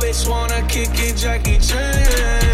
Bitch wanna kick it, Jackie Chan.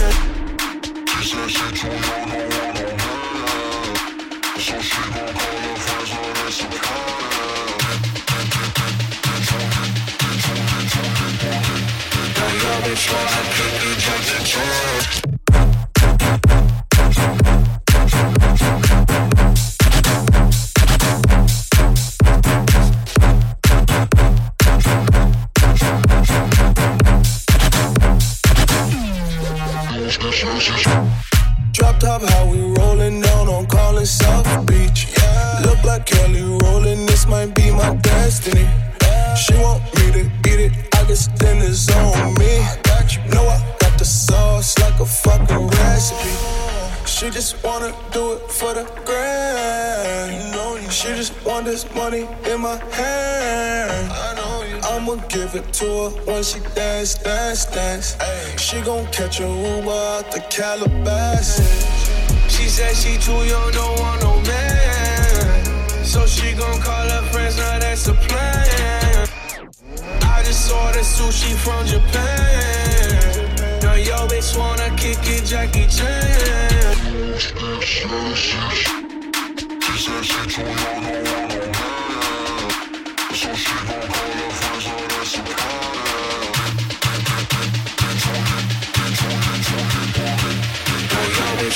This money in my hand. I'ma give it to her when she dance, dance, dance. Ay. She gon' catch a Uber out the Calabasas. She said she too young, don't want no man. So she gon' call her friends, now that's a plan. I just saw ordered sushi from Japan. Now yo bitch wanna kick it, Jackie Chan. She said she too young,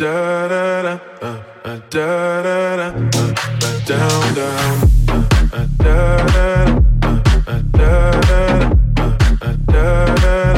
da da da uh, uh, da da da uh, uh, down, down uh, uh, da da uh, uh, da da uh, uh, da da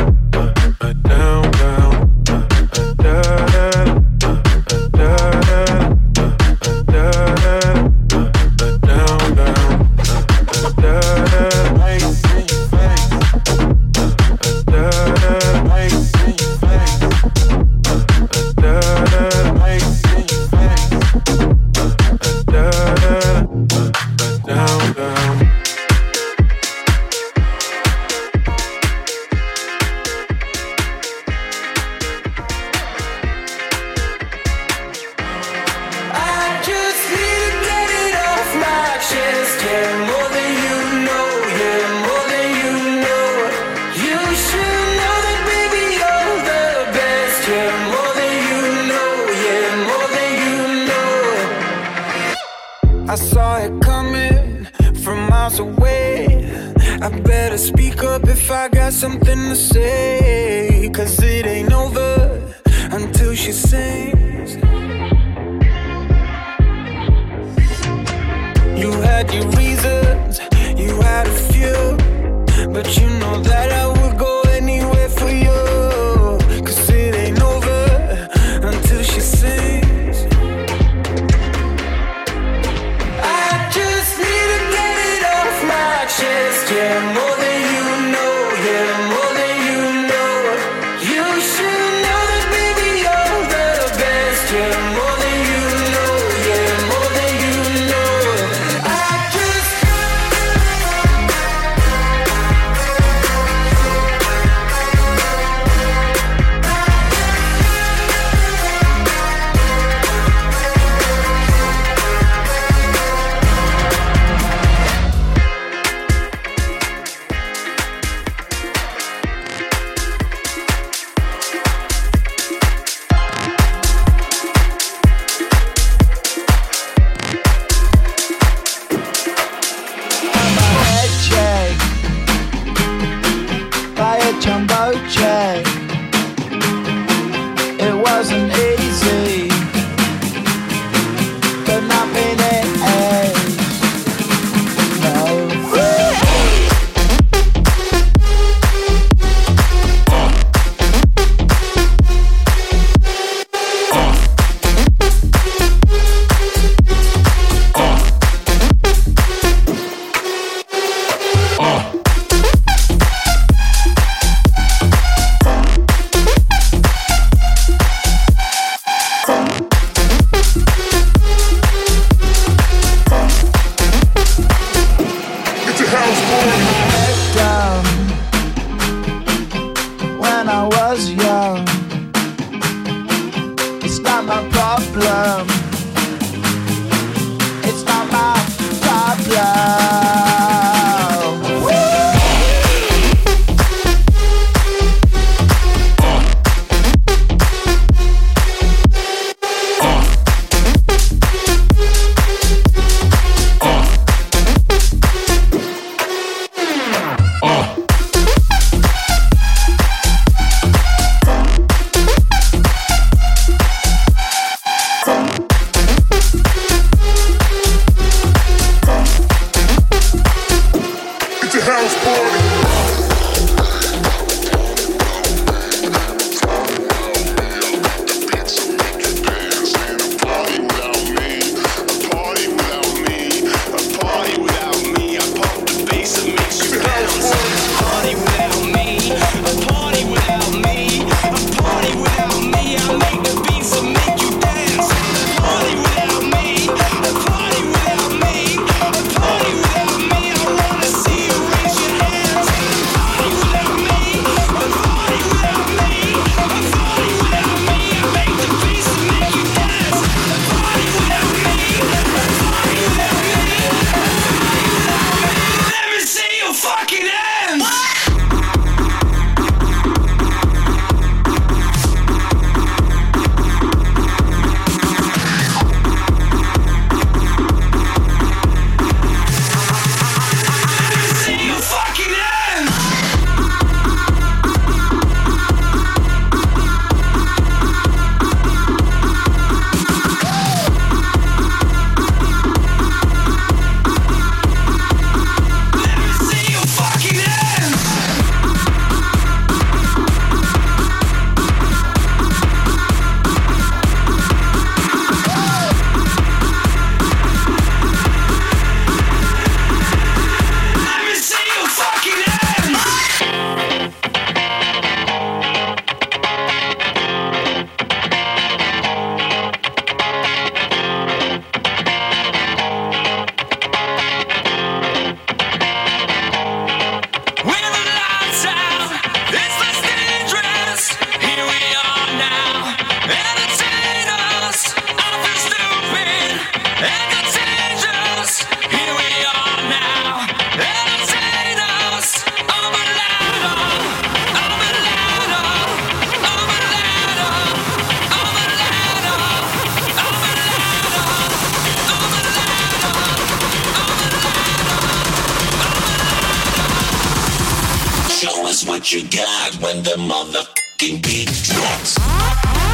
got when the motherfucking beat drops.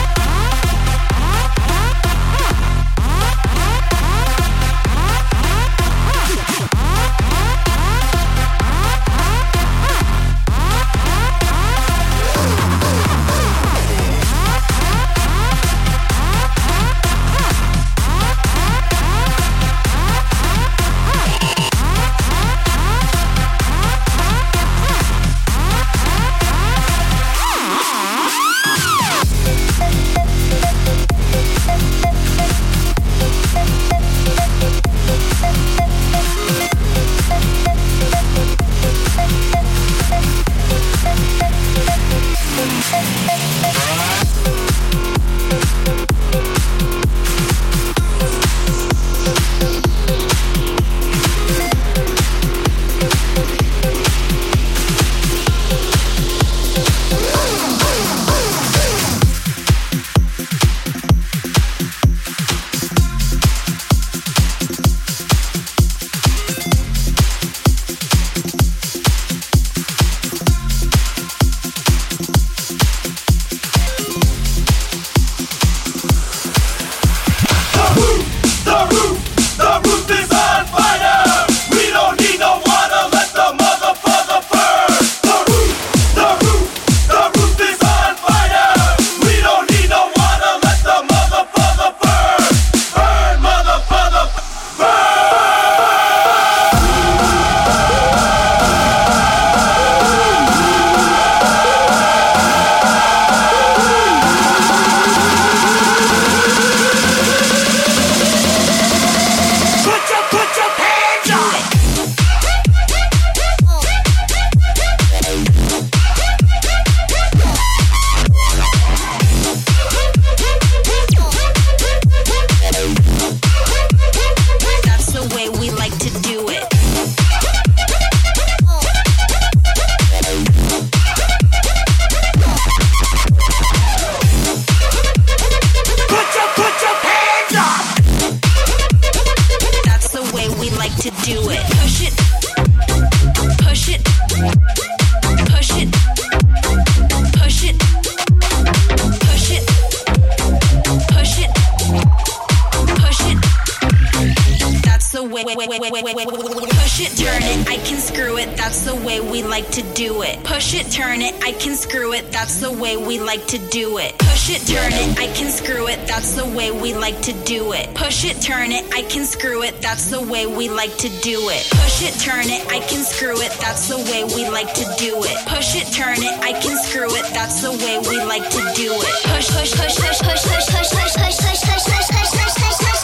That's the way we like to do it. Push it, turn it, I can screw it, that's the way we like to do it. Push it, turn it, I can screw it, that's the way we like to do it. Push, it, turn it, I can screw it. That's the way we like to do it. push, it, turn it, I can screw it. That's the way we like to do it. push, push, push, push, push, push, push, push, push, push, push, push, push, push.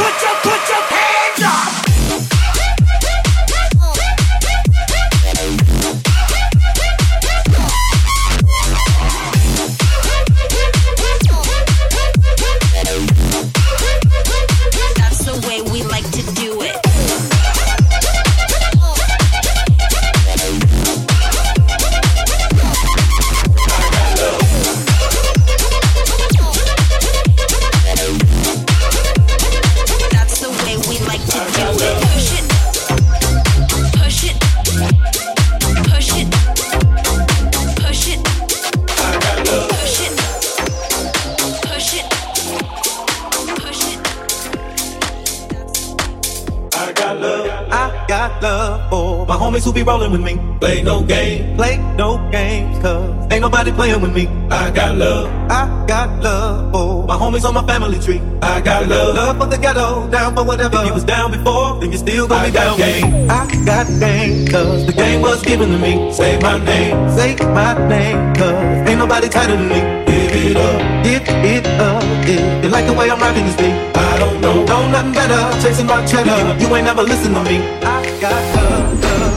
Put your, put your hands up. homies who be rolling with me. Play no game, play no games, cause ain't nobody playing with me. I got love, I got love for my homies on my family tree. I got love, love for the ghetto, down for whatever. If you was down before, then you still gonna I be down. Game. I got game, cause the game was given to me. Say my name, say my name, cause ain't nobody tighter than me. Give it up, give it up, if you like the way I'm rocking this beat. I don't know, know nothing better, chasing my cheddar. You ain't never listen to me. I got love,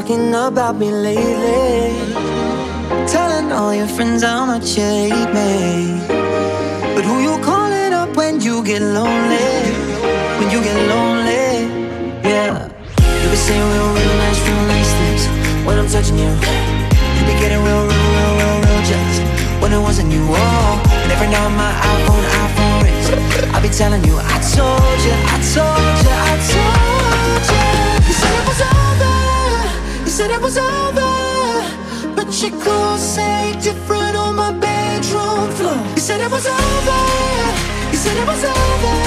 Talking about me lately. Telling all your friends how much you hate me. But who you calling up when you get lonely? When you get lonely, yeah. You be saying real, real nice, real nice things when I'm touching you. You be getting real, real, real, real, real jealous when it wasn't you. Oh, and every now my iPhone, iPhone rings. I be telling you, I told you, I told you, I told said it was over, but your clothes say different on my bedroom floor. You said it was over, you said it was over,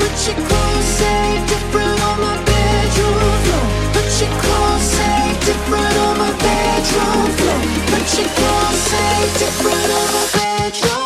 but your clothes say different on my bedroom floor. But your clothes say different on my bedroom floor. But your clothes say different on my bedroom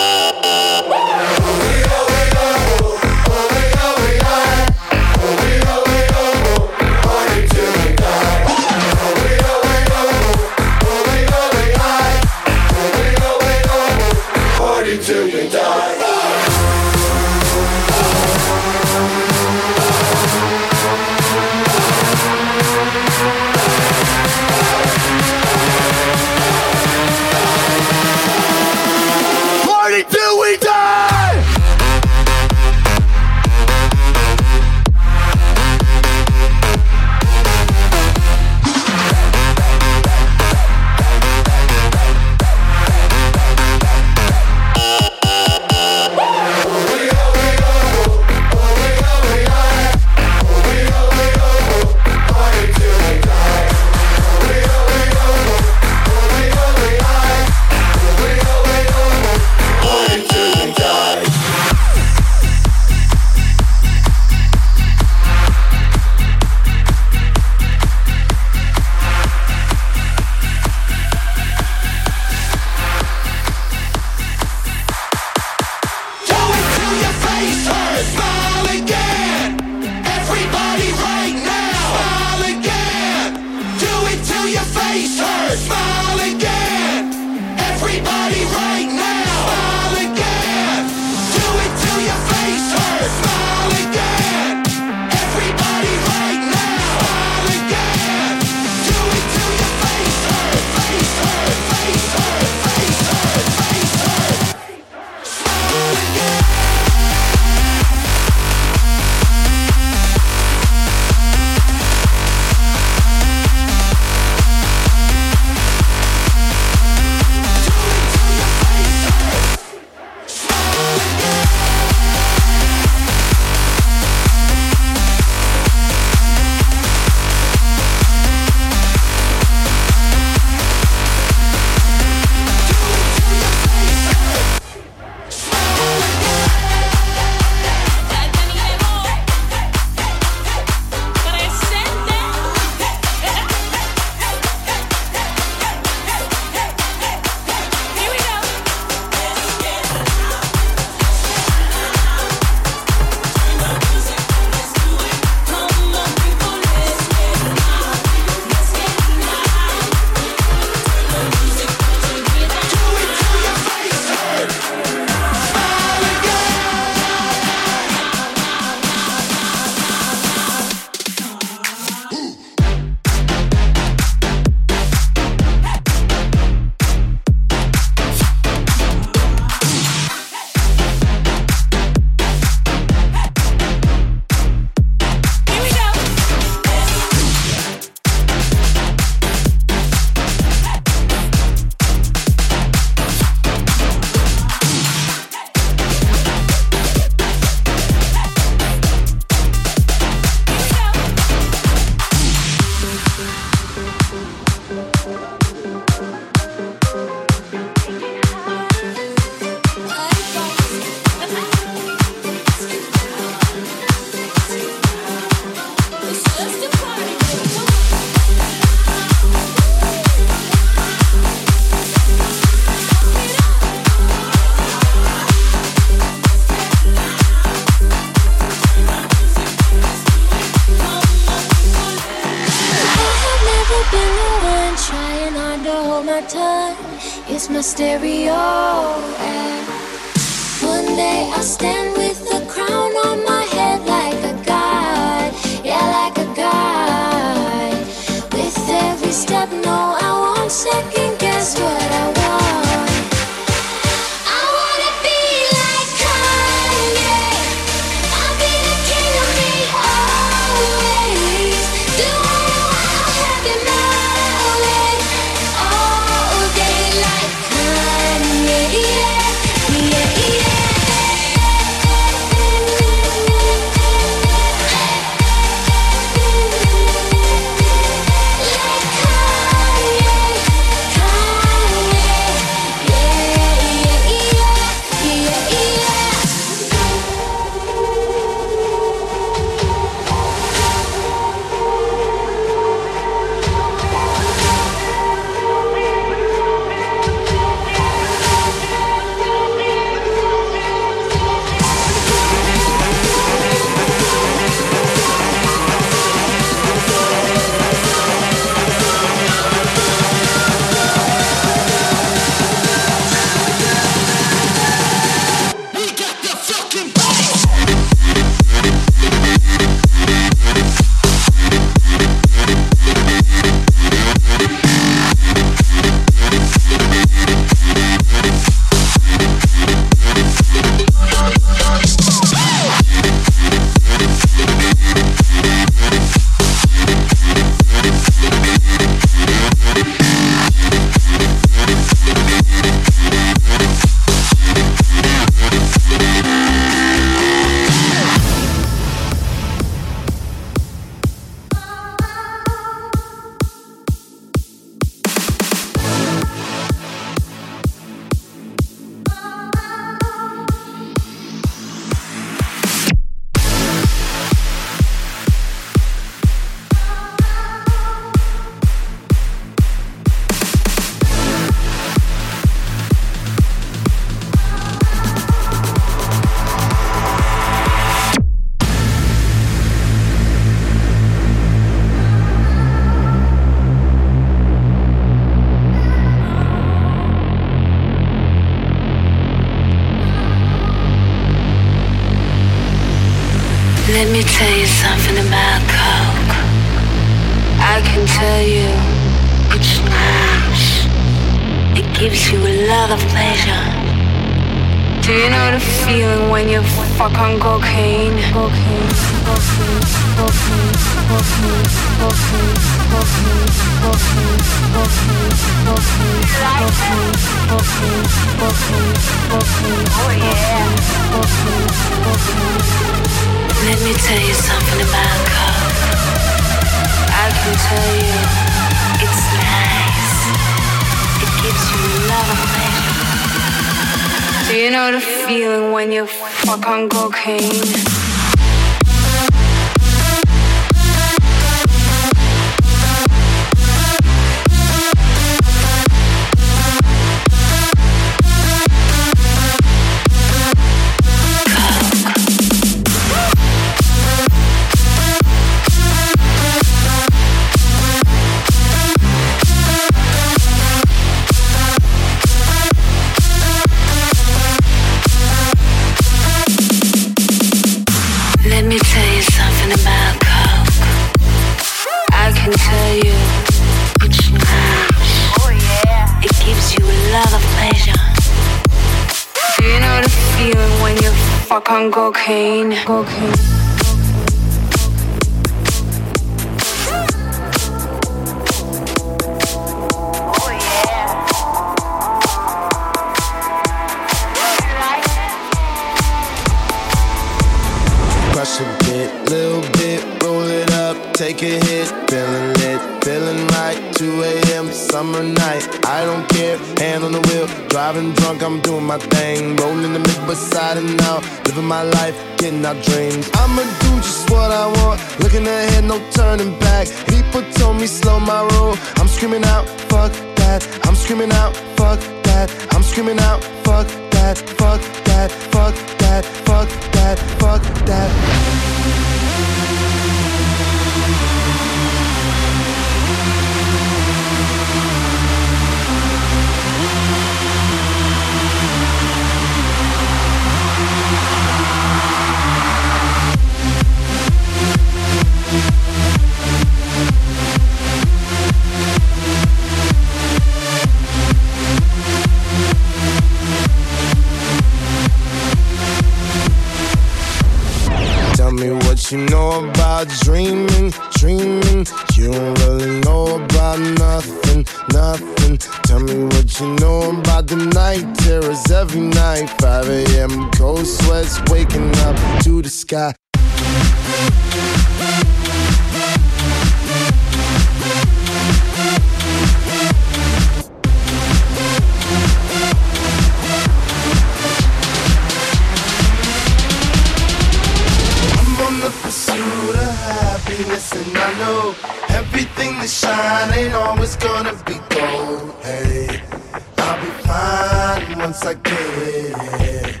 once I get it.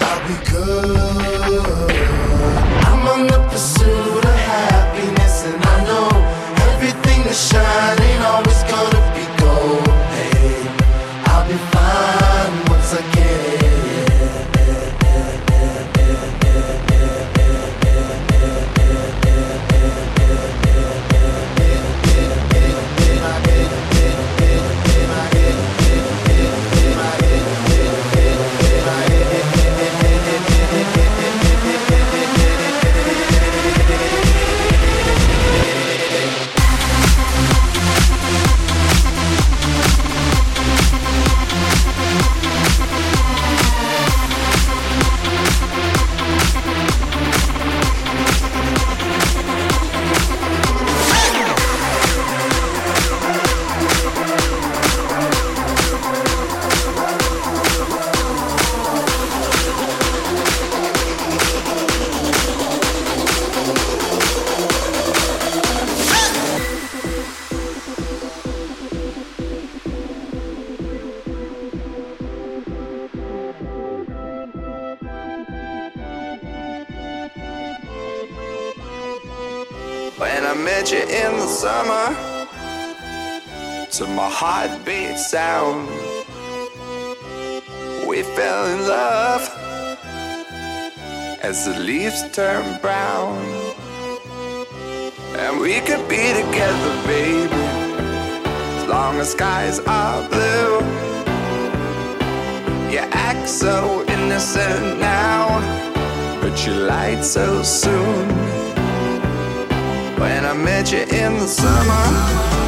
I'll be good. Skies are blue. You act so innocent now, but you lied so soon. When I met you in the summer.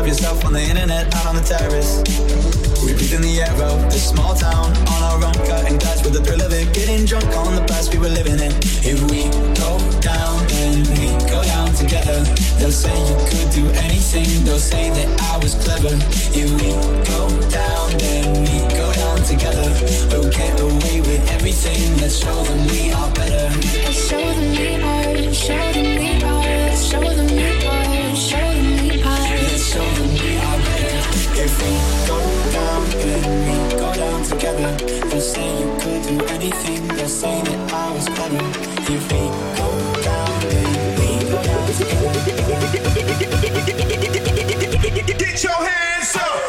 of yourself on the internet, out on the terrace. We breathe in the air of this small town on our own, cutting glass with the thrill of it. Getting drunk on the past we were living in. If we go down, then we go down together. They'll say you could do anything, they'll say that I was clever. If we go down, then we go down together. We'll get away with everything, let's show them we are better. Show them we are, show them we are, show them we are. together. They say you could do anything. They say that I was clever. If we go down and we go down together. Get your hands up.